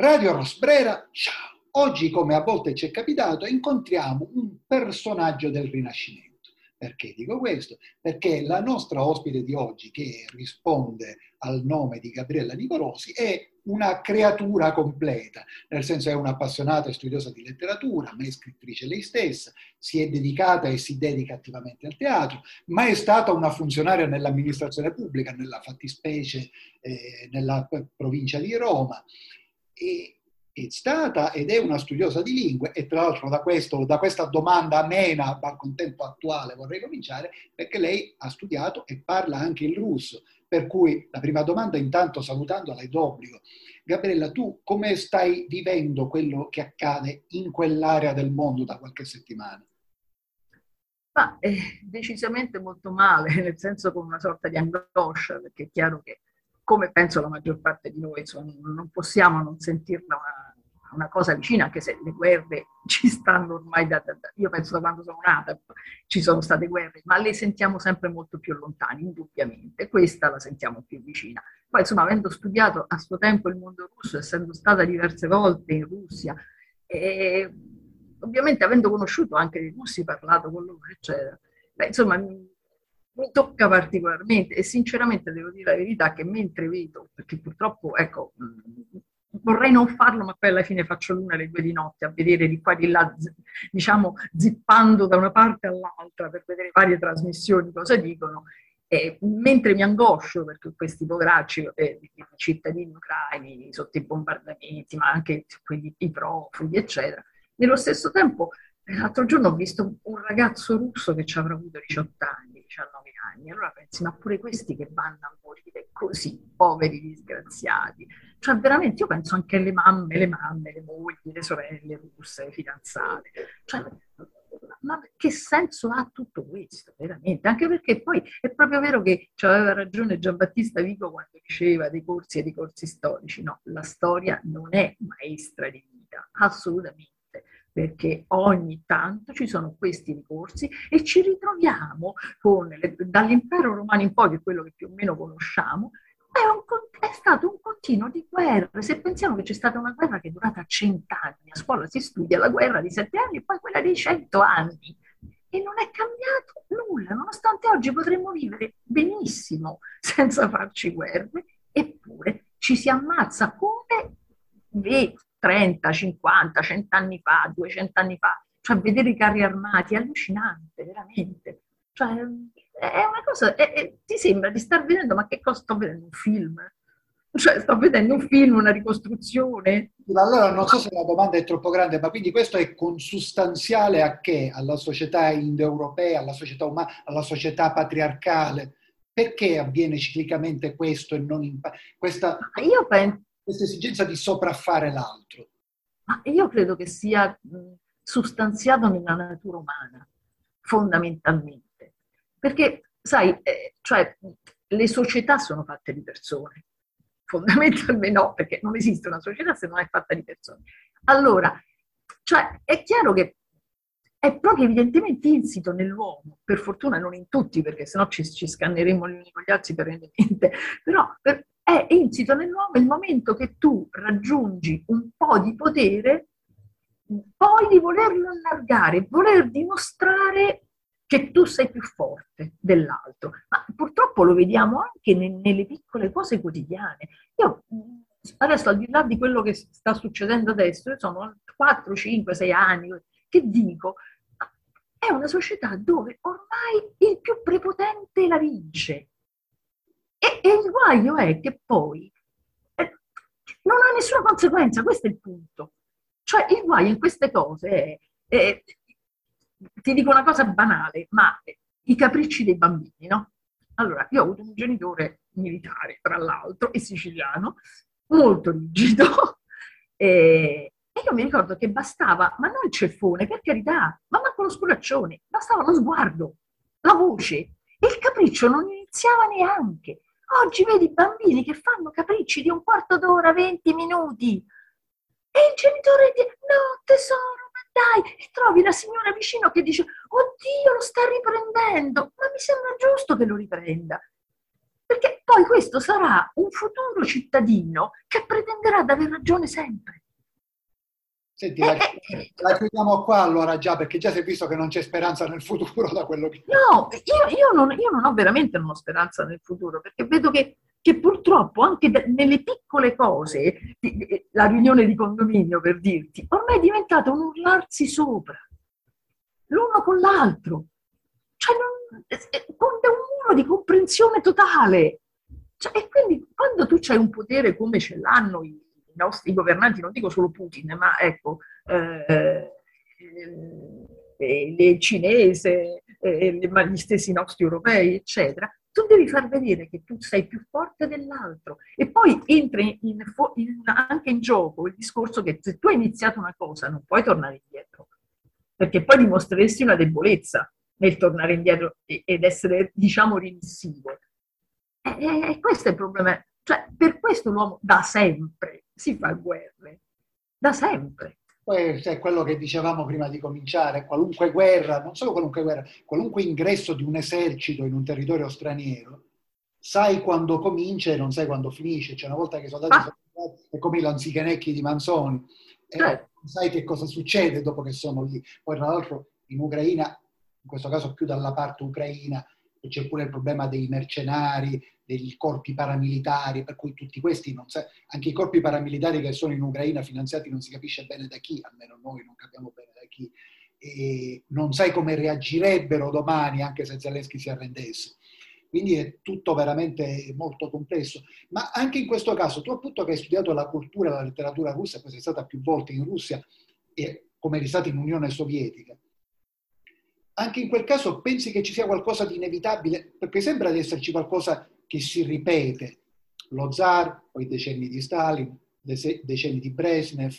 Radio Rosbrera, ciao! Oggi, come a volte ci è capitato, incontriamo un personaggio del Rinascimento. Perché dico questo? Perché la nostra ospite di oggi, che risponde al nome di Gabriella Nicolosi, è una creatura completa, nel senso è un'appassionata e studiosa di letteratura, ma è scrittrice lei stessa, si è dedicata e si dedica attivamente al teatro, ma è stata una funzionaria nell'amministrazione pubblica, nella fattispecie eh, nella provincia di Roma è stata ed è una studiosa di lingue e tra l'altro da, questo, da questa domanda amena ma con tempo attuale vorrei cominciare perché lei ha studiato e parla anche il russo. Per cui la prima domanda intanto salutandola è d'obbligo. Gabriella, tu come stai vivendo quello che accade in quell'area del mondo da qualche settimana? Ma eh, decisamente molto male, nel senso con una sorta di angoscia, perché è chiaro che come penso la maggior parte di noi, insomma, non possiamo non sentirla una, una, cosa vicina, anche se le guerre ci stanno ormai da, da, da, io penso da quando sono nata, ci sono state guerre, ma le sentiamo sempre molto più lontane, indubbiamente, questa la sentiamo più vicina. Poi insomma, avendo studiato a suo tempo il mondo russo, essendo stata diverse volte in Russia, e ovviamente avendo conosciuto anche i russi, parlato con loro, eccetera, beh, insomma, mi tocca particolarmente e sinceramente devo dire la verità che mentre vedo, perché purtroppo, ecco, vorrei non farlo, ma poi alla fine faccio l'una e le due di notte a vedere di qua di là, diciamo, zippando da una parte all'altra per vedere varie trasmissioni cosa dicono. E mentre mi angoscio perché questi poveracci, eh, cittadini ucraini sotto i bombardamenti, ma anche quelli i profughi, eccetera, nello stesso tempo L'altro giorno ho visto un ragazzo russo che ci avrà avuto 18 anni, 19 anni, allora pensi, ma pure questi che vanno a morire così, poveri disgraziati. Cioè veramente io penso anche alle mamme, le mamme, le mogli, le sorelle russe, le fidanzate. Cioè, ma che senso ha tutto questo, veramente? Anche perché poi è proprio vero che aveva ragione Giambattista Vico quando diceva dei corsi e dei corsi storici. No, la storia non è maestra di vita, assolutamente perché ogni tanto ci sono questi ricorsi e ci ritroviamo con, dall'impero romano in poi, che è quello che più o meno conosciamo, è, un, è, stato un continuo di guerre. Se pensiamo che c'è stata una guerra che è durata cent'anni, a scuola si studia la guerra di sette anni e poi quella di cento anni, e non è cambiato nulla, nonostante oggi potremmo vivere benissimo senza farci guerre, eppure ci si ammazza come 30, 50, 100 anni fa, 200 anni fa, cioè vedere i carri armati è allucinante, veramente. Cioè, è una cosa, è, è, ti sembra di star vedendo, ma che cosa sto vedendo? Un film? Cioè, sto vedendo un film, una ricostruzione. Allora, non so se la domanda è troppo grande, ma quindi questo è consustanziale a che? Alla società indoeuropea, alla società umana, alla società patriarcale? Perché avviene ciclicamente questo e non in... questa... Io penso questa esigenza di sopraffare l'altro? Ma io credo che sia sostanziato nella natura umana, fondamentalmente. Perché, sai, eh, cioè, le società sono fatte di persone. Fondamentalmente no, perché non esiste una società se non è fatta di persone. Allora, cioè, è chiaro che è proprio evidentemente insito nell'uomo, per fortuna non in tutti, perché sennò ci, ci scanneremmo gli uni con gli altri perennemente, però per, è insito nell'uomo il momento che tu raggiungi un po' di potere, poi di volerlo allargare, voler dimostrare che tu sei più forte dell'altro. Ma purtroppo lo vediamo anche nelle piccole cose quotidiane. Io adesso al di là di quello che sta succedendo adesso, io sono 4, 5, 6 anni che dico, è una società dove ormai il più prepotente la vince. E, e il guaio è che poi eh, non ha nessuna conseguenza, questo è il punto. Cioè il guaio in queste cose è, è ti dico una cosa banale, ma i capricci dei bambini, no? Allora, io ho avuto un genitore militare, tra l'altro, e siciliano, molto rigido, e, e io mi ricordo che bastava, ma non il ceffone, per carità, ma manco lo sculaccione, bastava lo sguardo, la voce, e il capriccio non iniziava neanche. Oggi vedi bambini che fanno capricci di un quarto d'ora, 20 minuti. E il genitore dice, no tesoro, ma dai, e trovi la signora vicino che dice, oddio, lo sta riprendendo, ma mi sembra giusto che lo riprenda. perché poi questo sarà un futuro cittadino che pretenderà di aver ragione sempre. Senti, la, la, chiudiamo qua allora già, perché già si è visto che non c'è speranza nel futuro da quello che... No, io, io, non, io non, ho veramente ho speranza nel futuro, perché vedo che, che purtroppo anche de, nelle piccole cose, la riunione di condominio per dirti, ormai è diventato un urlarsi sopra, l'uno con l'altro, cioè non, con un muro di comprensione totale. Cioè, e quindi quando tu hai un potere come ce l'hanno i nostri governanti, non dico solo Putin, ma ecco, eh, eh, le cinese, eh, gli stessi nostri europei, eccetera, tu devi far vedere che tu sei più forte dell'altro. E poi entra in, in, anche in gioco il discorso che se tu hai iniziato una cosa non puoi tornare indietro, perché poi dimostreresti una debolezza nel tornare indietro ed essere, diciamo, remissivo. E, e questo è il problema. Cioè, per questo l'uomo da sempre si fa guerre, da sempre. Poi è quello che dicevamo prima di cominciare, qualunque guerra, non solo qualunque guerra, qualunque ingresso di un esercito in un territorio straniero, sai quando comincia e non sai quando finisce. Cioè, una volta che i soldati ah. sono arrivati, è come i lanzichenecchi di Manzoni, e certo. sai che cosa succede dopo che sono lì. Poi, tra l'altro, in Ucraina, in questo caso più dalla parte ucraina, c'è pure il problema dei mercenari, dei corpi paramilitari, per cui tutti questi, sa, anche i corpi paramilitari che sono in Ucraina finanziati non si capisce bene da chi, almeno noi non capiamo bene da chi, e non sai come reagirebbero domani anche se Zelensky si arrendesse. Quindi è tutto veramente molto complesso. Ma anche in questo caso, tu appunto che hai studiato la cultura la letteratura russa, poi sei stata più volte in Russia e come eri stata in Unione Sovietica, anche in quel caso pensi che ci sia qualcosa di inevitabile? Perché sembra di esserci qualcosa che si ripete. Lo zar, poi i decenni di Stalin, i decenni di Brezhnev,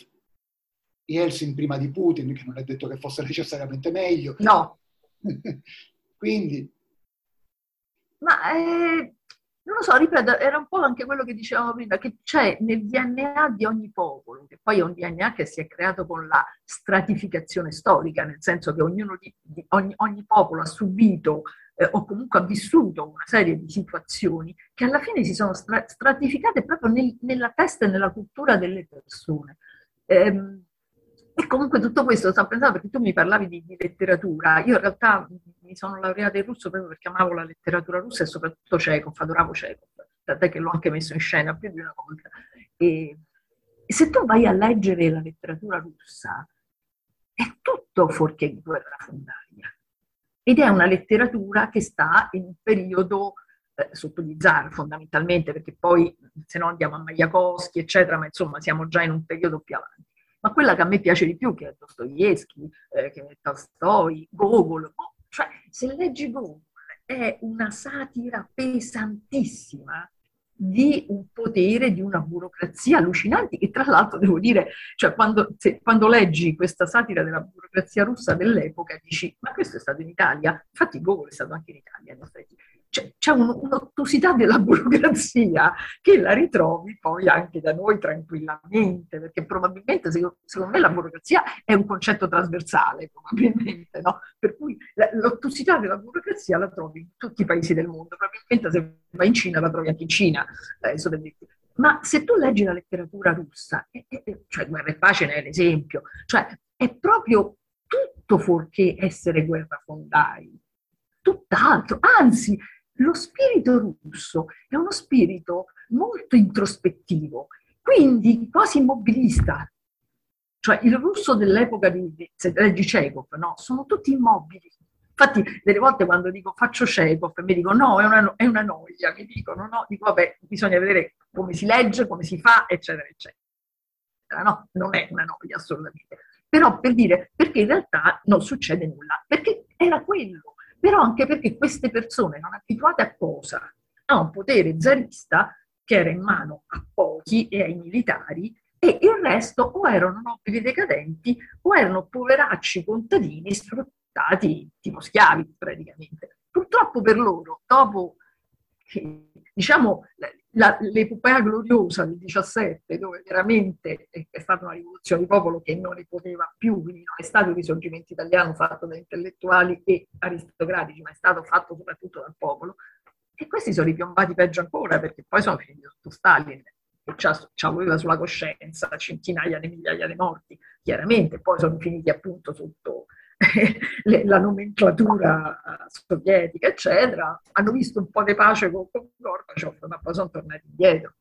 Yeltsin prima di Putin, che non è detto che fosse necessariamente meglio. No. Quindi... Ma eh, non lo so, ripeto, era un po' anche quello che dicevamo prima, che c'è nel DNA di ogni popolo, che poi è un DNA che si è creato con la stratificazione storica, nel senso che ognuno ogni, ogni, popolo ha subito eh, o comunque ha vissuto una serie di situazioni che alla fine si sono stratificate proprio nel, nella testa e nella cultura delle persone. Ehm, e comunque tutto questo sto pensando perché tu mi parlavi di, di, letteratura. Io in realtà mi sono laureata in russo proprio perché amavo la letteratura russa e soprattutto Chekhov, adoravo Chekhov, tant'è che l'ho anche messo in scena più di una volta. E, e se tu vai a leggere la letteratura russa, è tutto fuorché guerra fondaria. Ed è una letteratura che sta in un periodo eh, sotto gli zar fondamentalmente, perché poi se no andiamo a Magliakowski, eccetera, ma insomma siamo già in un periodo più avanti. Ma quella che a me piace di più, che è Dostoevsky, eh, che è Tolstoi, Gogol, oh, cioè se leggi Gogol è una satira pesantissima di un potere, di una burocrazia allucinante, che tra l'altro devo dire, cioè quando, se, quando, leggi questa satira della burocrazia russa dell'epoca dici, ma questo è stato in Italia? Infatti Gogol è stato anche in Italia, in effetti c'è, c'è un, un'ottusità della burocrazia che la ritrovi poi anche da noi tranquillamente, perché probabilmente secondo me la burocrazia è un concetto trasversale, probabilmente, no? Per cui l'ottusità della burocrazia la trovi in tutti i paesi del mondo, probabilmente se vai in Cina la trovi anche in Cina, eh, ma se tu leggi la letteratura russa, cioè Guerra e Pace ne è l'esempio, cioè è proprio tutto fuorché essere guerrafondai, tutt'altro, anzi lo spirito russo è uno spirito molto introspettivo, quindi quasi immobilista. Cioè il russo dell'epoca di, di, no? Sono tutti immobili. Infatti, delle volte quando dico faccio Chekhov, mi dicono no, è una, è una noia, mi dicono no, dico vabbè, bisogna vedere come si legge, come si fa, eccetera, eccetera. No, non è una noia assolutamente. Però per dire, perché in realtà non succede nulla, perché era quello però anche perché queste persone erano abituate a cosa? A un potere zarista che era in mano a pochi e ai militari e il resto o erano nobili decadenti o erano poveracci contadini sfruttati tipo schiavi praticamente. Purtroppo per loro, dopo diciamo la, l'epopea gloriosa del 17, dove veramente è stata una rivoluzione di popolo che non ne poteva più, quindi non è stato il risorgimento italiano fatto da intellettuali e aristocratici, ma è stato fatto soprattutto dal popolo, E questi sono ripiombati peggio ancora perché poi sono finiti sotto Stalin che ci aveva sulla coscienza centinaia di migliaia di morti, chiaramente, poi sono finiti appunto sotto la nomenclatura sovietica, eccetera, hanno visto un po' di pace con, Gorbaciov, ma poi sono tornati indietro.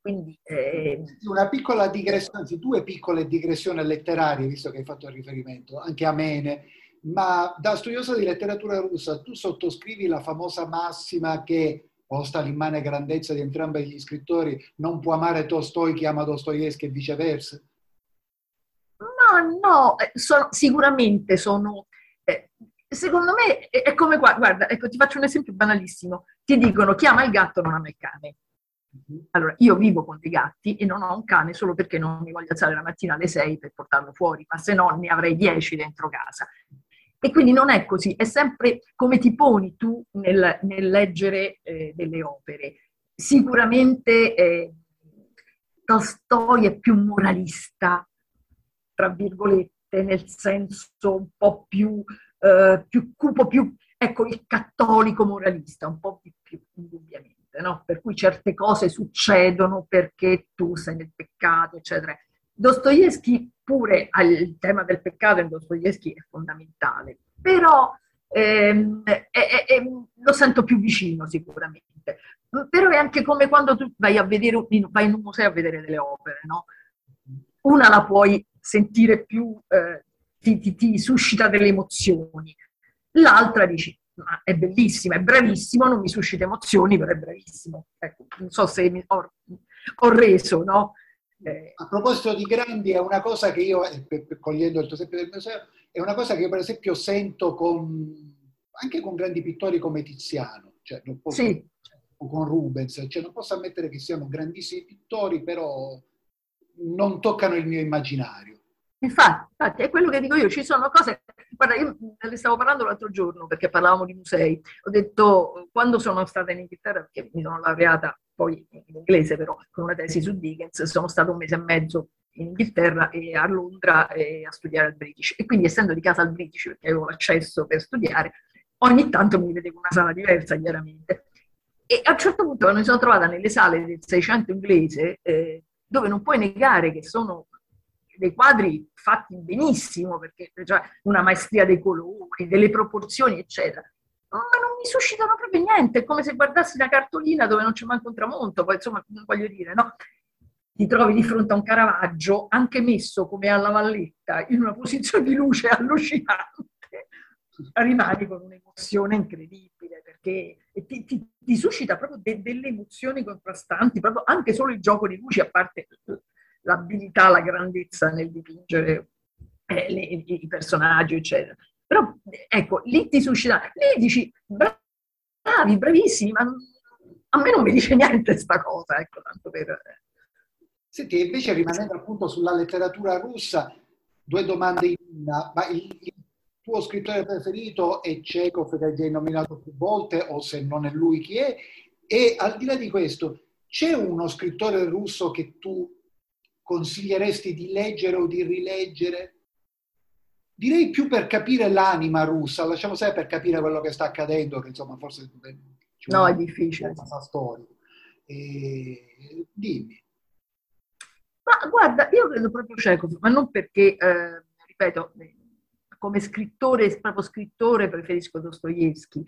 Quindi, eh... Una piccola digressione, anzi due piccole digressioni letterarie, visto che hai fatto riferimento anche a Mene, ma da studioso di letteratura russa tu sottoscrivi la famosa massima che posta l'immane grandezza di entrambi gli scrittori, non può amare Tolstoi chi ama Dostoevsky e viceversa? No, no, eh, sono, sicuramente sono... Eh, secondo me è, come qua, guarda, ecco, ti faccio un esempio banalissimo. Ti dicono chi ama il gatto non ama il cane. Mhm. Allora, io vivo con dei gatti e non ho un cane solo perché non mi voglio alzare la mattina alle 6 per portarlo fuori, ma se no ne avrei 10 dentro casa. E quindi non è così, è sempre come ti poni tu nel, nel leggere eh, delle opere. Sicuramente eh, Tolstoi è più moralista, tra virgolette, nel senso un po' più, eh, più cupo, più, ecco, il cattolico moralista, un po' di più, indubbiamente, no? Per cui certe cose succedono perché tu sei nel peccato, eccetera. Dostoevsky pure il tema del peccato in Dostoevsky è fondamentale, però ehm, è, è, lo sento più vicino sicuramente. Però è anche come quando tu vai, a vedere, vai in un museo a vedere delle opere, no? Una la puoi sentire più, eh, ti, ti, ti suscita delle emozioni, l'altra dici ma è bellissima, è bravissimo, non mi suscita emozioni, però è bravissimo. Ecco, non so se mi ho, ho reso, no? Eh, a proposito di grandi, è una cosa che io, eh, cogliendo il tuo esempio del museo, è una cosa che io per esempio sento con, anche con grandi pittori come Tiziano, cioè posso, sì. o con Rubens, cioè non posso ammettere che siano grandissimi pittori, però non toccano il mio immaginario. Infatti, infatti, è quello che dico io, ci sono cose, guarda, io ne stavo parlando l'altro giorno perché parlavamo di musei, ho detto quando sono stata in Inghilterra, perché mi sono laureata poi in inglese però, con una tesi su Dickens, sono stato un mese e mezzo in Inghilterra e a Londra e a studiare al British. E quindi essendo di casa al British, perché avevo l'accesso per studiare, ogni tanto mi vedevo una sala diversa, chiaramente. E a un certo punto mi sono trovata nelle sale del 600 inglese, eh, dove non puoi negare che sono dei quadri fatti benissimo, perché cioè, una maestria dei colori, delle proporzioni, eccetera ma non mi suscitano proprio niente, è come se guardassi una cartolina dove non c'è manco un tramonto, poi insomma, non voglio dire, no? Ti trovi di fronte a un Caravaggio, anche messo come alla valletta, in una posizione di luce allucinante, rimani con un'emozione incredibile, perché ti, ti, ti suscita proprio de, delle emozioni contrastanti, proprio anche solo il gioco di luci, a parte l'abilità, la grandezza nel dipingere eh, le, i personaggi, eccetera. Però ecco, lì ti suscita, lì dici bravi, bravissimi, ma a me non mi dice niente sta cosa, ecco, tanto per... Senti, invece rimanendo appunto sulla letteratura russa, due domande in una, ma il, il tuo scrittore preferito è Chekhov che hai nominato più volte, o se non è lui chi è? E al di là di questo, c'è uno scrittore russo che tu consiglieresti di leggere o di rileggere? direi più per capire l'anima russa, lasciamo stare per capire quello che sta accadendo, che insomma forse no, è difficile. Storico. E, dimmi. Ma guarda, io credo proprio Chekhov, ma non perché, eh, ripeto, come scrittore, proprio scrittore preferisco Dostoevsky,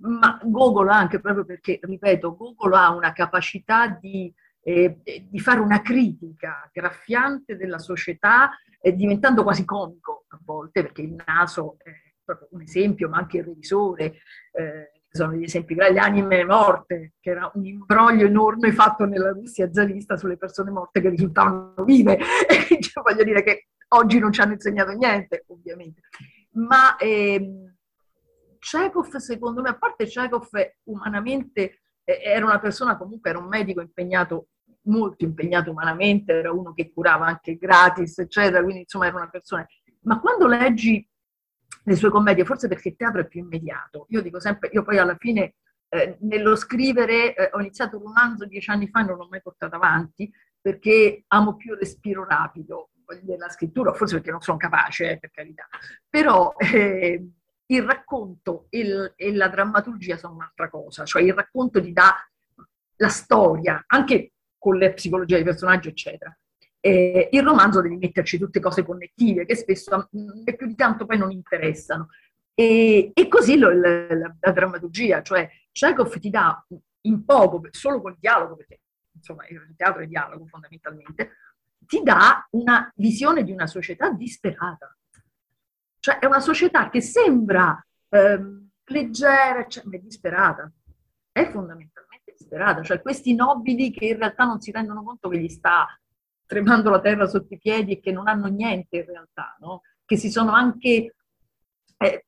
ma Gogol anche proprio perché, ripeto, Gogol ha una capacità di, eh, di fare una critica graffiante della società eh, diventando quasi comico a volte, perché il naso è proprio un esempio, ma anche il revisore, eh, sono gli esempi, le anime morte, che era un imbroglio enorme fatto nella Russia zarista sulle persone morte che risultavano vive. E cioè, voglio dire che oggi non ci hanno insegnato niente, ovviamente. Ma ehm, Chekhov, secondo me, a parte Chekhov, umanamente eh, era una persona comunque, era un medico impegnato molto impegnato umanamente, era uno che curava anche gratis, eccetera, quindi insomma era una persona... Ma quando leggi le sue commedie, forse perché il teatro è più immediato, io dico sempre, io poi alla fine eh, nello scrivere eh, ho iniziato un romanzo dieci anni fa e non l'ho mai portato avanti perché amo più il respiro rapido della scrittura, forse perché non sono capace, eh, per carità, però eh, il racconto il, e la drammaturgia sono un'altra cosa, cioè il racconto ti dà la storia, anche con la psicologia dei personaggi, eccetera. Eh, il romanzo devi metterci tutte cose connettive che spesso né più di tanto poi non interessano. E, e così lo, la, la, la, drammaturgia, cioè Chekhov ti dà in poco, solo col dialogo, perché insomma il teatro è dialogo fondamentalmente, ti dà una visione di una società disperata. Cioè è una società che sembra ehm, leggera, cioè, ma è disperata. È fondamentalmente disperata. Cioè questi nobili che in realtà non si rendono conto che gli sta tremando la terra sotto i piedi e che non hanno niente in realtà, no? che si sono anche, eh,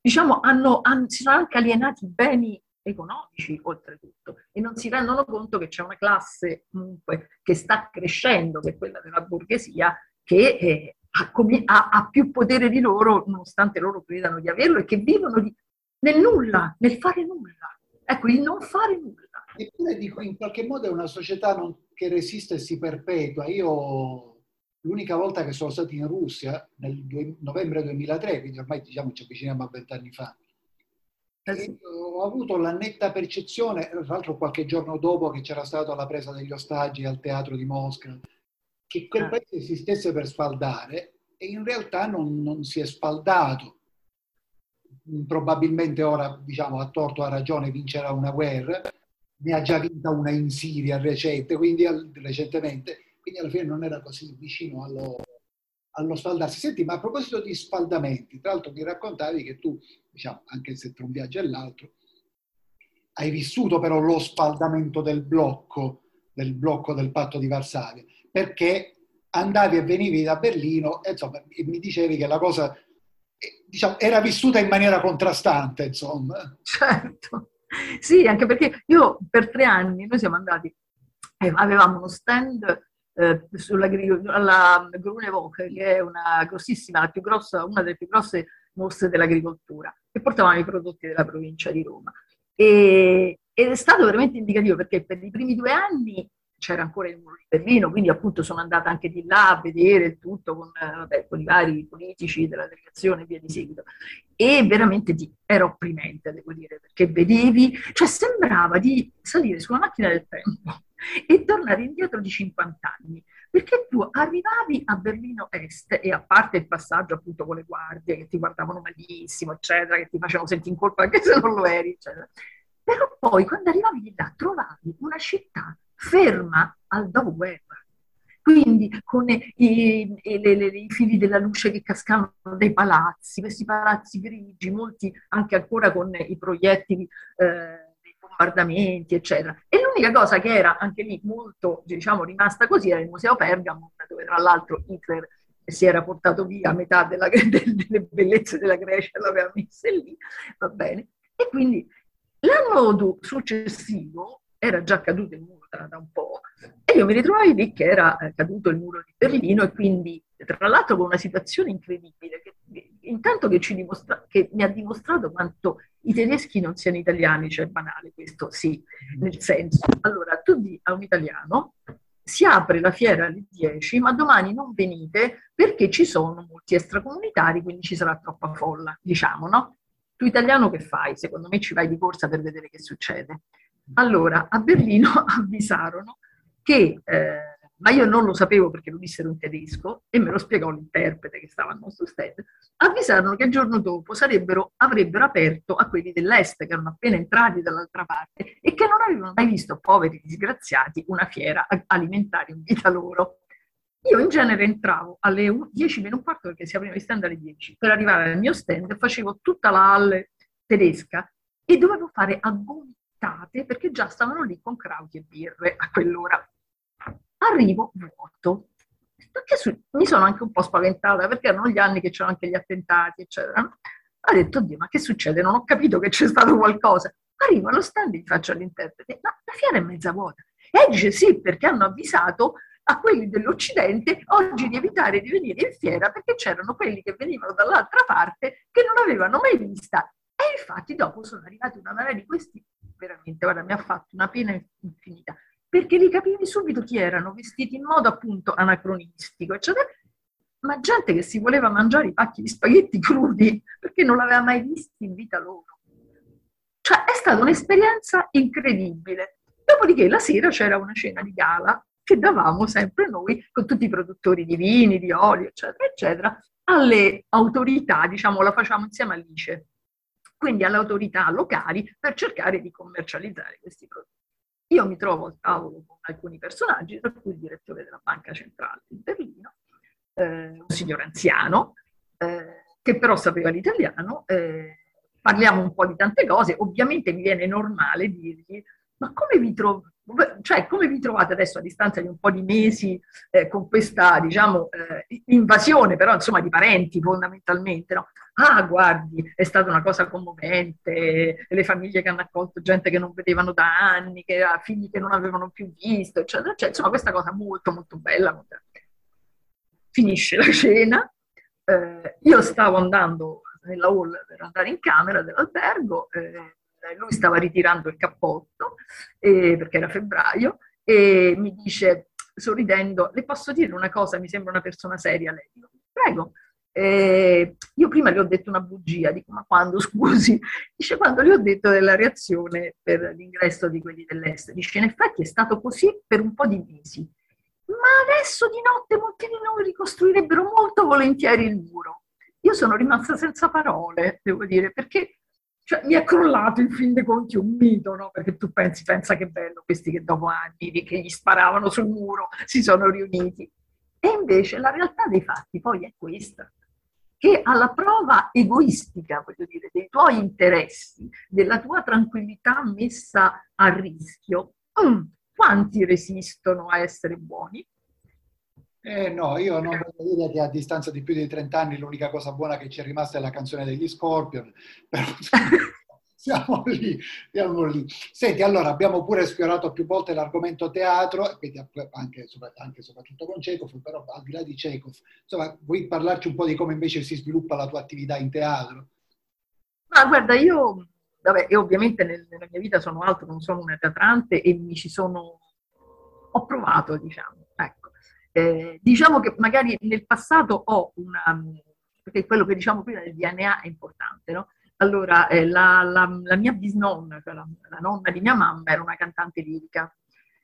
diciamo, hanno, hanno, si sono anche alienati beni economici oltretutto e non si rendono conto che c'è una classe comunque che sta crescendo, che è quella della borghesia, che eh, ha, ha, ha, più potere di loro nonostante loro credano di averlo e che vivono di, nel nulla, nel fare nulla. Ecco, il non fare nulla. Eppure dico, in qualche modo è una società non, che resiste e si perpetua. Io l'unica volta che sono stato in Russia, nel due, novembre 2003, quindi ormai diciamo ci avviciniamo a vent'anni fa, eh ho avuto la netta percezione, tra l'altro qualche giorno dopo che c'era stata la presa degli ostaggi al teatro di Mosca, che quel ah. paese si stesse per sfaldare e in realtà non, non si è sfaldato. Probabilmente ora, diciamo, a torto o a ragione vincerà una guerra, ne ha già vinta una in Siria recente, quindi recentemente, quindi alla fine non era così vicino allo, allo sfaldarsi. Senti, ma a proposito di sfaldamenti, tra l'altro mi raccontavi che tu, diciamo, anche se tra un viaggio e l'altro, hai vissuto però lo spaldamento del blocco, del blocco del patto di Varsavia, perché andavi e venivi da Berlino e insomma mi dicevi che la cosa eh, diciamo, era vissuta in maniera contrastante, insomma. Certo, sì, anche perché io per tre anni, noi siamo andati, eh, avevamo uno stand eh, alla Grunewalk, che è una grossissima, la più grossa, una delle più grosse mostre dell'agricoltura, e portavamo i prodotti della provincia di Roma. E, ed è stato veramente indicativo perché per i primi due anni c'era ancora il muro di Berlino, quindi appunto sono andata anche di là a vedere tutto con, vabbè, con i vari politici della delegazione e via di seguito. E veramente di, era opprimente, devo dire, perché vedevi, cioè sembrava di salire sulla macchina del tempo e tornare indietro di 50 anni, perché tu arrivavi a Berlino Est e a parte il passaggio appunto con le guardie che ti guardavano malissimo, eccetera, che ti facevano sentire in colpa anche se non lo eri, eccetera. Però poi quando arrivavi di là trovavi una città ferma al dopoguerra. Quindi con i, i, le, i, fili della luce che cascavano dai palazzi, questi palazzi grigi, molti anche ancora con i proiettili eh, bombardamenti, eccetera. E l'unica cosa che era anche lì molto, diciamo, rimasta così era il Museo Pergamo, dove tra l'altro Hitler si era portato via metà della, delle bellezze della Grecia l'aveva messa lì, va bene. E quindi l'anno successivo era già caduto il muro da, da, un po' e io mi ritrovai lì che era eh, caduto il muro di Berlino e quindi tra l'altro con una situazione incredibile che intanto che, ci dimostra, che mi ha dimostrato quanto i tedeschi non siano italiani, cioè banale questo, sì, nel senso, allora tu di a un italiano si apre la fiera alle 10, ma domani non venite perché ci sono molti extracomunitari, quindi ci sarà troppa folla, diciamo, no? Tu italiano che fai? Secondo me ci vai di corsa per vedere che succede. Allora, a Berlino avvisarono che, eh, ma io non lo sapevo perché lo dissero in tedesco e me lo spiegò l'interprete che stava al nostro stand, avvisarono che il giorno dopo avrebbero aperto a quelli dell'est che erano appena entrati dall'altra parte e che non avevano mai visto, poveri disgraziati, una fiera alimentare in vita loro. Io in genere entravo alle 10 meno un quarto perché si apriva il stand alle 10 per arrivare al mio stand facevo tutta la halle tedesca e dovevo fare a gomitate perché già stavano lì con crauti e birre a quell'ora. Arrivo vuoto. Su- mi sono anche un po' spaventata perché erano gli anni che c'erano anche gli attentati, eccetera. Ho detto, oddio, ma che succede? Non ho capito che c'è stato qualcosa. Arrivo allo stand e gli faccio all'interprete, ma la fiera è mezza vuota. E dice sì, perché hanno avvisato a quelli dell'Occidente oggi di evitare di venire in fiera perché c'erano quelli che venivano dall'altra parte che non avevano mai vista. Infatti dopo sono arrivati una marea di questi, veramente, guarda, mi ha fatto una pena infinita, perché li capivi subito chi erano, vestiti in modo appunto anacronistico, eccetera. ma gente che si voleva mangiare i pacchi di spaghetti crudi perché non l'aveva mai visti in vita loro. Cioè è stata un'esperienza incredibile. Dopodiché la sera c'era una cena di gala che davamo sempre noi con tutti i produttori di vini, di olio, eccetera, eccetera, alle autorità, diciamo, la facciamo insieme all'ICE, quindi alle autorità locali per cercare di commercializzare questi prodotti. Io mi trovo al tavolo con alcuni personaggi, tra cui il direttore della Banca Centrale di Berlino, eh, un signore anziano, eh, che però sapeva l'italiano, eh, parliamo un po' di tante cose, ovviamente mi viene normale dirgli, ma come vi, tro- cioè, come vi trovate adesso a distanza di un po' di mesi eh, con questa, diciamo, eh, invasione, però insomma di parenti fondamentalmente, no? Ah, guardi, è stata una cosa commovente, le famiglie che hanno accolto gente che non vedevano da anni, che ha figli che non avevano più visto, eccetera, eccetera. Insomma, questa cosa molto, molto bella. Finisce la cena, eh, io stavo andando nella hall per andare in camera dell'albergo, eh, lui stava ritirando il cappotto eh, perché era febbraio e mi dice sorridendo, le posso dire una cosa, mi sembra una persona seria lei. Dico, Prego. Eh, io prima le ho detto una bugia, dico ma quando scusi? Dice quando le ho detto della reazione per l'ingresso di quelli dell'est. Dice in effetti è stato così per un po' di mesi, ma adesso di notte molti di noi ricostruirebbero molto volentieri il muro. Io sono rimasta senza parole, devo dire, perché cioè, mi è crollato in fin dei conti un mito, no? Perché tu pensi, pensa che bello, questi che dopo anni che gli sparavano sul muro si sono riuniti. E invece la realtà dei fatti poi è questa, che alla prova egoistica, voglio dire, dei tuoi interessi, della tua tranquillità messa a rischio, mm, quanti resistono a essere buoni? Eh no, io non voglio dire che a distanza di più di 30 anni l'unica cosa buona che ci è rimasta è la canzone degli Scorpion, però siamo lì, siamo lì. Senti, allora abbiamo pure sfiorato più volte l'argomento teatro, anche, anche soprattutto con Chekhov, però al di là di Chekhov, insomma, vuoi parlarci un po' di come invece si sviluppa la tua attività in teatro? Ma guarda, io, vabbè, io ovviamente nel, nella mia vita sono altro, non sono una teatrante e mi ci sono, ho provato, diciamo, eh, diciamo che magari nel passato ho una, perché quello che diciamo prima del DNA è importante, no? Allora, eh, la, la, la, mia bisnonna, cioè la, la, nonna di mia mamma, era una cantante lirica.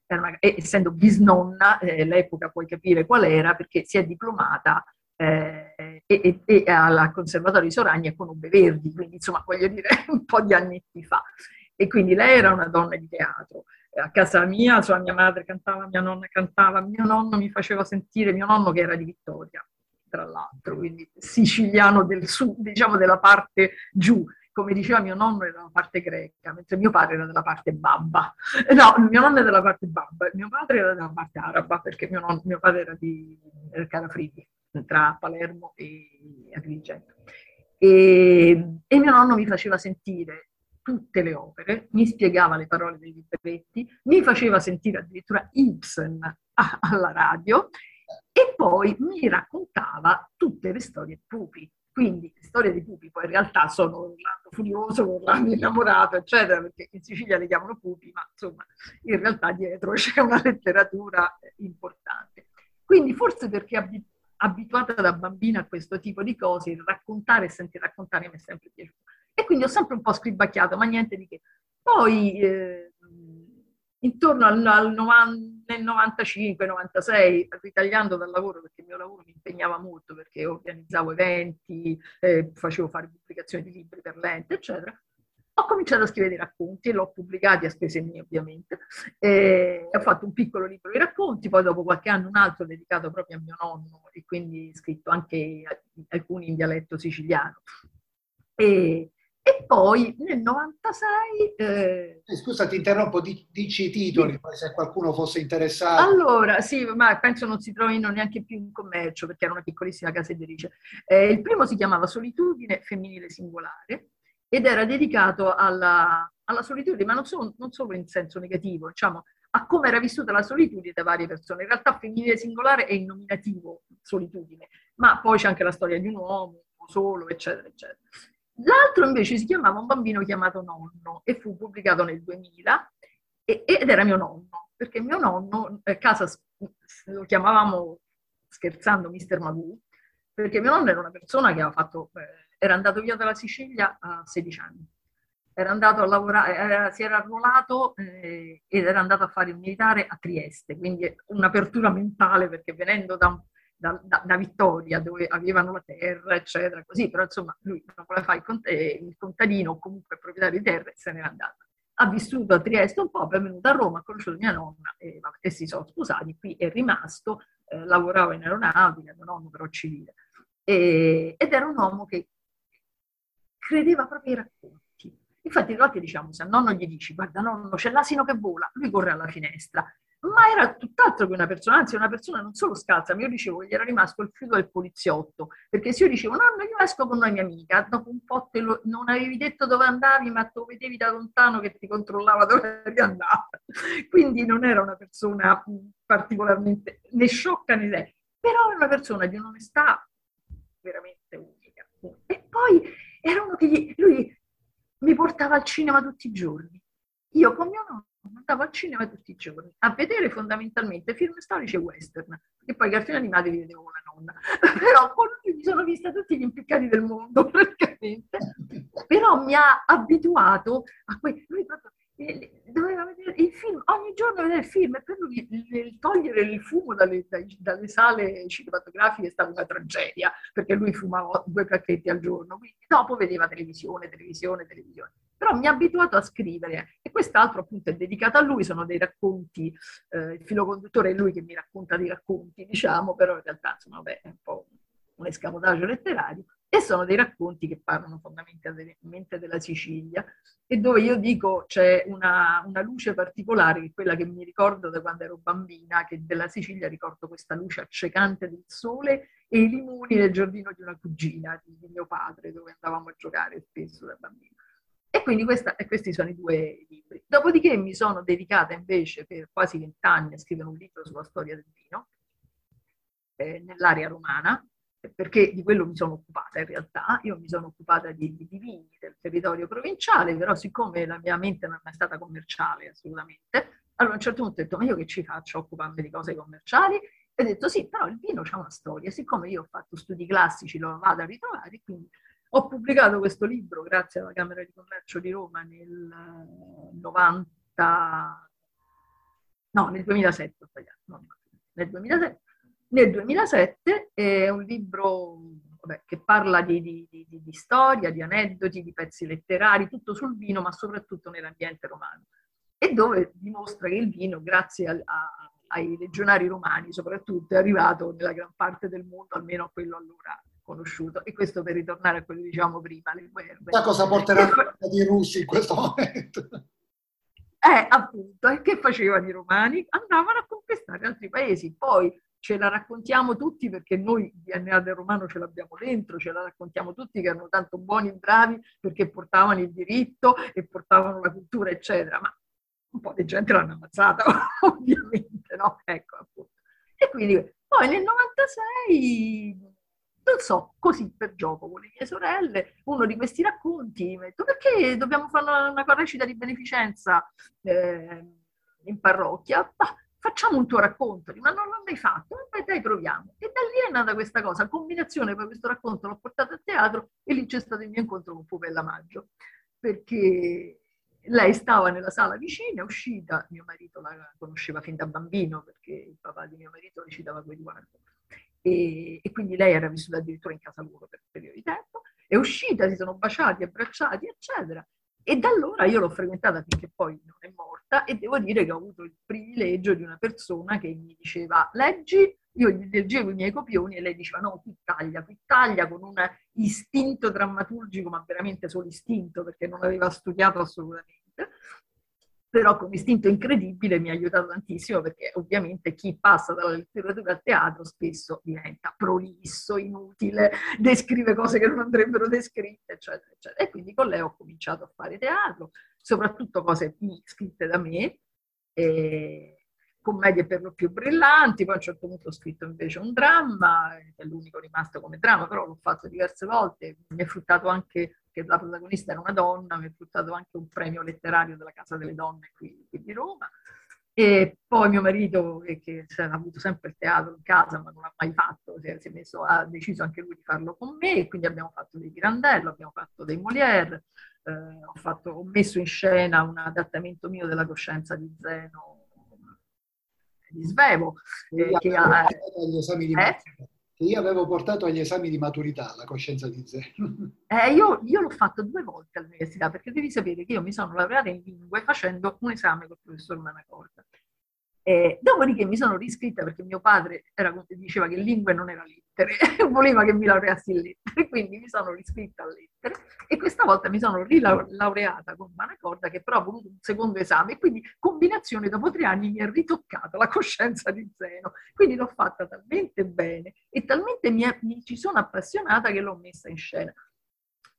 Una, e essendo bisnonna, eh, l'epoca puoi capire qual era, perché si è diplomata eh, e, e, e, al Conservatorio di Soragna conobbe Verdi, quindi insomma voglio dire un po' di anni fa. E quindi lei era una donna di teatro a casa mia, cioè mia madre cantava, mia nonna cantava, mio nonno mi faceva sentire, mio nonno che era di Vittoria, tra l'altro, quindi siciliano del sud, diciamo della parte giù. Come diceva mio nonno era della parte greca, mentre mio padre era della parte babba. No, mio nonno è della parte babba, mio padre era della parte araba, perché mio, nonno, mio padre era di Carafridi, tra Palermo e Agrigento. E, e mio nonno mi faceva sentire tutte le opere, mi spiegava le parole dei libretti, mi faceva sentire addirittura Ibsen alla radio e poi mi raccontava tutte le storie pupi. Quindi le storie dei pupi poi in realtà sono Orlando Furioso, Orlando Innamorato, eccetera, perché in Sicilia le chiamano pupi, ma insomma in realtà dietro c'è una letteratura importante. Quindi forse perché abituata da bambina a questo tipo di cose, il raccontare e sentire raccontare mi è sempre piaciuto. E quindi ho sempre un po' scribacchiato, ma niente di che. Poi, eh, intorno al, al 90, nel 95-96, ritagliando dal lavoro, perché il mio lavoro mi impegnava molto, perché organizzavo eventi, eh, facevo fare pubblicazioni di libri per l'ente, eccetera, ho cominciato a scrivere dei racconti, l'ho pubblicati a spese mie ovviamente, e ho fatto un piccolo libro di racconti, poi dopo qualche anno un altro dedicato proprio a mio nonno e quindi scritto anche alcuni in dialetto siciliano. E, e poi nel 96... Eh, eh, Scusa, ti interrompo, dici i titoli, poi se qualcuno fosse interessato. Allora, sì, ma penso non si trovino neanche più in commercio perché era una piccolissima casa editrice. Eh, il primo si chiamava Solitudine femminile singolare ed era dedicato alla, alla solitudine, ma non solo, non solo, in senso negativo, diciamo, a come era vissuta la solitudine da varie persone. In realtà femminile singolare è il nominativo solitudine, ma poi c'è anche la storia di un uomo solo, eccetera, eccetera. L'altro invece si chiamava Un bambino chiamato nonno e fu pubblicato nel 2000 ed era mio nonno, perché mio nonno, a casa lo chiamavamo scherzando Mister Magoo, perché mio nonno era una persona che fatto, eh, era andato via dalla Sicilia a 16 anni, era andato a lavorare, era, si era arruolato eh, ed era andato a fare il militare a Trieste, quindi un'apertura mentale perché venendo da, da, da, da, Vittoria dove avevano la terra, eccetera, così, però insomma lui non voleva fare il, cont- il contadino o comunque proprietario di terra e se n'era andato. Ha vissuto a Trieste un po', è venuto a Roma, ha conosciuto mia nonna e, e si sono sposati, qui è rimasto, eh, lavorava in aeronautica, mio nonno però civile. E, ed era un uomo che credeva proprio ai racconti Infatti a volte diciamo, se a nonno gli dici, guarda nonno, c'è l'asino che vola, lui corre alla finestra. Ma era tutt'altro che una persona, anzi una persona non solo scalza, ma io dicevo che gli era rimasto il fiuto del poliziotto, perché se io dicevo, nonno, io esco con una mia amica, dopo un po' te lo, non avevi detto dove andavi, ma lo vedevi da lontano che ti controllava dove eri andata. Quindi non era una persona particolarmente né sciocca né lei, però era una persona di un'onestà veramente unica. E poi era uno che gli, lui mi portava al cinema tutti i giorni. Io con mio nonno andavo al cinema tutti i giorni a vedere fondamentalmente film storici e western, e poi i cartoni animati li vedevo con la nonna. Però con lui mi sono vista tutti gli impiccati del mondo praticamente. Però mi ha abituato a quei... Lui proprio doveva vedere il film, ogni giorno vedere il film e per lui il, togliere il fumo dalle, dalle, sale cinematografiche è stata una tragedia perché lui fumava due pacchetti al giorno, quindi dopo vedeva televisione, televisione, televisione. Però mi ha abituato a scrivere e quest'altro appunto è dedicato a lui, sono dei racconti, eh, il filo conduttore è lui che mi racconta dei racconti, diciamo, però in realtà insomma, vabbè, è un po' un escamotaggio letterario e sono dei racconti che parlano fondamentalmente della Sicilia e dove io dico c'è una, una, luce particolare che è quella che mi ricordo da quando ero bambina, che della Sicilia ricordo questa luce accecante del sole e i limoni nel giardino di una cugina di, di mio padre dove andavamo a giocare spesso da bambina. E quindi questa, e questi sono i due libri. Dopodiché mi sono dedicata invece per quasi vent'anni a scrivere un libro sulla storia del vino eh, nell'area romana, perché di quello mi sono occupata in realtà, io mi sono occupata di, di, di vini del territorio provinciale, però siccome la mia mente non è stata commerciale assolutamente, allora a un certo punto ho detto, ma io che ci faccio occuparmi di cose commerciali? E ho detto sì, però il vino ha una storia, siccome io ho fatto studi classici lo vado a ritrovare, quindi ho pubblicato questo libro grazie alla Camera di Commercio di Roma nel 90, no, nel 2007, ho sbagliato, no, nel 2007, nel 2007 è un libro vabbè, che parla di, di, di, di, storia, di aneddoti, di pezzi letterari, tutto sul vino, ma soprattutto nell'ambiente romano. E dove dimostra che il vino, grazie a, a, ai legionari romani soprattutto, è arrivato nella gran parte del mondo, almeno a quello allora conosciuto. E questo per ritornare a quello che dicevamo prima, le guerre. Da cosa porteranno i russi in questo momento? Eh, appunto, e che facevano i romani? Andavano a conquistare altri paesi. Poi ce la raccontiamo tutti perché noi il DNA del romano ce l'abbiamo dentro, ce la raccontiamo tutti che erano tanto buoni e bravi perché portavano il diritto e portavano la cultura, eccetera, ma un po' di gente l'hanno ammazzata, ovviamente, no? Ecco, appunto. E quindi poi nel 96, non so, così per gioco con le mie sorelle, uno di questi racconti, mi ha detto perché dobbiamo fare una, recita di beneficenza eh, in parrocchia? Bah, facciamo un tuo racconto, ma non l'ho mai fatto, dai, dai proviamo. E da lì è nata questa cosa, combinazione, poi questo racconto l'ho portato a teatro e lì c'è stato il mio incontro con Pupella Maggio, perché lei stava nella sala vicina, uscita, mio marito la conosceva fin da bambino perché il papà di mio marito recitava quei riguardo. E, e quindi lei era vissuta addirittura in casa loro per un periodo di tempo, è uscita, si sono baciati, abbracciati, eccetera. E da allora io l'ho frequentata finché poi non è morta e devo dire che ho avuto il privilegio di una persona che mi diceva leggi, io gli leggevo i miei copioni e lei diceva no, qui taglia, qui taglia con un istinto drammaturgico, ma veramente solo istinto perché non aveva studiato assolutamente però con istinto incredibile mi ha aiutato tantissimo perché ovviamente chi passa dalla letteratura al teatro spesso diventa prolisso, inutile, descrive cose che non andrebbero descritte, eccetera, eccetera. E quindi con lei ho cominciato a fare teatro, soprattutto cose scritte da me, commedie per lo più brillanti, poi a un certo punto ho scritto invece un dramma, è l'unico rimasto come dramma, però l'ho fatto diverse volte, mi è fruttato anche che la protagonista era una donna, mi è fruttato anche un premio letterario della Casa delle Donne qui, qui di Roma. E poi mio marito, che, che ha avuto sempre il teatro in casa, ma non l'ha mai fatto, messo, ha deciso anche lui di farlo con me, e quindi abbiamo fatto dei Pirandello, abbiamo fatto dei Molière, eh, ho, fatto, ho, messo in scena un adattamento mio della coscienza di Zeno di Svevo. Eh, che ha, esami di eh? che io avevo portato agli esami di maturità, la coscienza di Zeno. Eh, io, io, l'ho fatto due volte all'università, perché devi sapere che io mi sono laureata in lingue facendo un esame col professor Manacorda. Eh, dopodiché mi sono riscritta perché mio padre era, diceva che lingue non era lettere, voleva che mi laureassi in lettere, quindi mi sono riscritta a lettere e questa volta mi sono rilaureata con Manacorda che però ha voluto un secondo esame e quindi combinazione dopo tre anni mi è ritoccata la coscienza di Zeno, quindi l'ho fatta talmente bene e talmente mi, è, mi ci sono appassionata che l'ho messa in scena.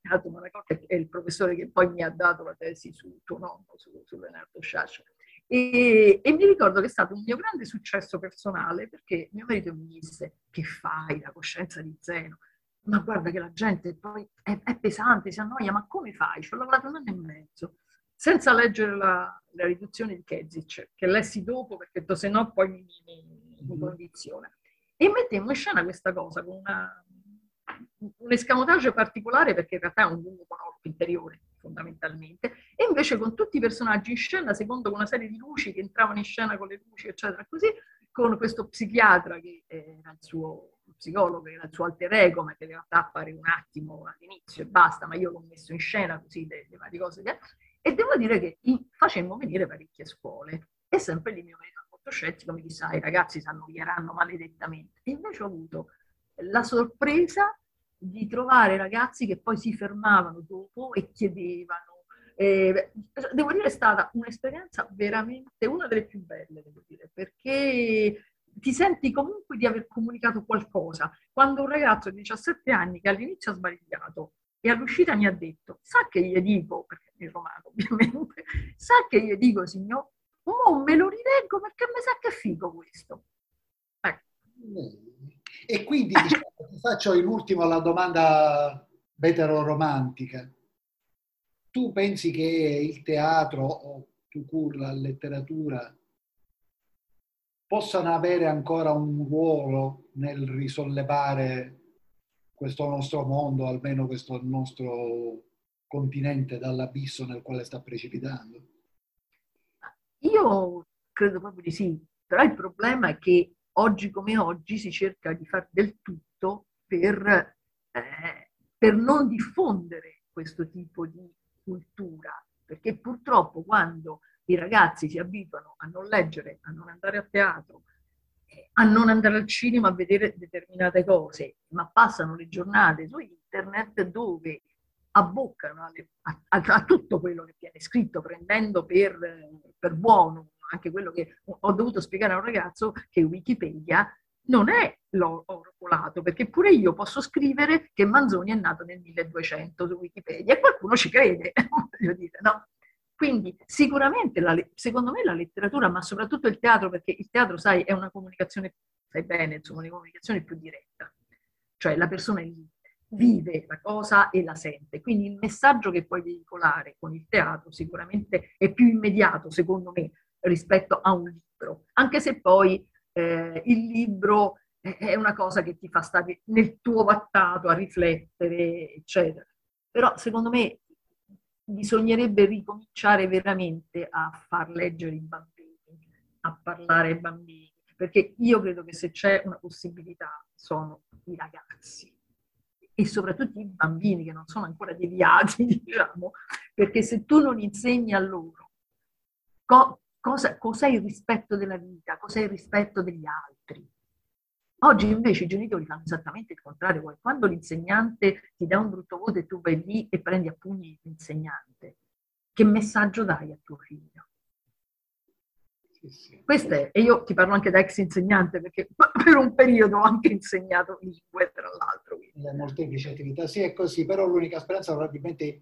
Manacorda è il professore che poi mi ha dato la tesi su tuo nonno, su, su Leonardo Sciascia. E, e, mi ricordo che è stato un mio grande successo personale perché mio marito mi disse che fai la coscienza di Zeno? Ma guarda che la gente poi è, è pesante, si annoia, ma come fai? Ci ho lavorato un anno e mezzo senza leggere la, la riduzione di Kezic, che lessi dopo perché se no poi mi, mi, mi mm-hmm. condiziona. E mettemmo in scena questa cosa con una, un escamotage particolare perché in realtà è un lungo monologo interiore fondamentalmente, e invece con tutti i personaggi in scena, secondo una serie di luci che entravano in scena con le luci, eccetera, così, con questo psichiatra che era il suo psicologo, che era il suo alter ego, ma che in realtà appare un attimo all'inizio e basta, ma io l'ho messo in scena così le, le varie cose. E devo dire che facemmo venire parecchie scuole. E sempre lì mio marito molto scettico mi disse, i ragazzi si annoieranno maledettamente. E invece ho avuto la sorpresa di trovare ragazzi che poi si fermavano dopo e chiedevano. Eh, devo dire è stata un'esperienza veramente una delle più belle, devo dire, perché ti senti comunque di aver comunicato qualcosa. Quando un ragazzo di 17 anni che all'inizio ha sbagliato e all'uscita mi ha detto, sa che gli dico, perché è romano ovviamente, sa che gli dico signor, oh, me lo rileggo perché mi sa che è figo questo. Ecco. E quindi diciamo, faccio in ultimo la domanda vetero-romantica. Tu pensi che il teatro o tu cur la letteratura possano avere ancora un ruolo nel risollevare questo nostro mondo, almeno questo nostro continente dall'abisso nel quale sta precipitando? Io credo proprio di sì, però il problema è che oggi come oggi si cerca di fare del tutto per, eh, per non diffondere questo tipo di cultura, perché purtroppo quando i ragazzi si abituano a non leggere, a non andare a teatro, eh, a non andare al cinema a vedere determinate cose, ma passano le giornate su internet dove abboccano a, a, a tutto quello che viene scritto, prendendo per, per buono anche quello che ho dovuto spiegare a un ragazzo che Wikipedia non è l'oro perché pure io posso scrivere che Manzoni è nato nel 1200 su Wikipedia e qualcuno ci crede, voglio dire, no? Quindi sicuramente, la, secondo me, la letteratura, ma soprattutto il teatro, perché il teatro, sai, è una comunicazione, sai bene, insomma, una comunicazione più diretta. Cioè la persona vive la cosa e la sente. Quindi il messaggio che puoi veicolare con il teatro sicuramente è più immediato, secondo me, rispetto a un libro, anche se poi eh, il libro è una cosa che ti fa stare nel tuo vattato a riflettere, eccetera. Però secondo me bisognerebbe ricominciare veramente a far leggere i bambini, a parlare ai bambini, perché io credo che se c'è una possibilità sono i ragazzi e soprattutto i bambini che non sono ancora deviati, diciamo, perché se tu non insegni a loro co- cosa, cos'è il rispetto della vita, cos'è il rispetto degli altri. Oggi invece i genitori fanno esattamente il contrario. Quando l'insegnante ti dà un brutto voto e tu vai lì e prendi a pugni l'insegnante, che messaggio dai a tuo figlio? Sì, sì. Questo è, e io ti parlo anche da ex insegnante perché per un periodo ho anche insegnato lingue, tra l'altro. Le molteplici attività, sì è così, però l'unica speranza probabilmente,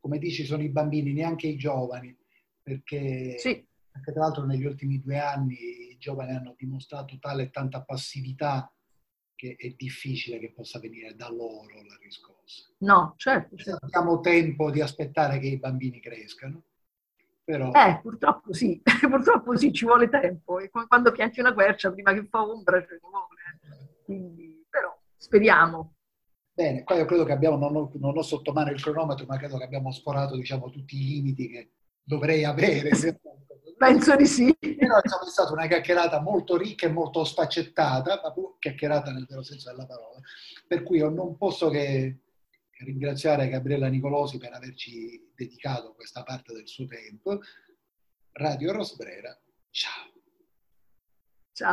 come dici, sono i bambini, neanche i giovani, perché sì anche tra l'altro negli ultimi due anni i giovani hanno dimostrato tale e tanta passività che è difficile che possa venire da loro la riscossa. No, certo. certo. Abbiamo tempo di aspettare che i bambini crescano, Però... Eh, purtroppo sì, purtroppo sì, ci vuole tempo. E quando pianti una quercia, prima che fa ombra, ce ne vuole. Quindi, però, speriamo. Bene, qua io credo che abbiamo, non ho, non ho sotto mano il cronometro, ma credo che abbiamo sforato, diciamo, tutti i limiti che dovrei avere. Penso di sì. Però è stata una chiacchierata molto ricca e molto sfaccettata, ma chiacchierata nel vero senso della parola. Per cui io non posso che ringraziare Gabriella Nicolosi per averci dedicato questa parte del suo tempo. Radio Rosbrera, ciao!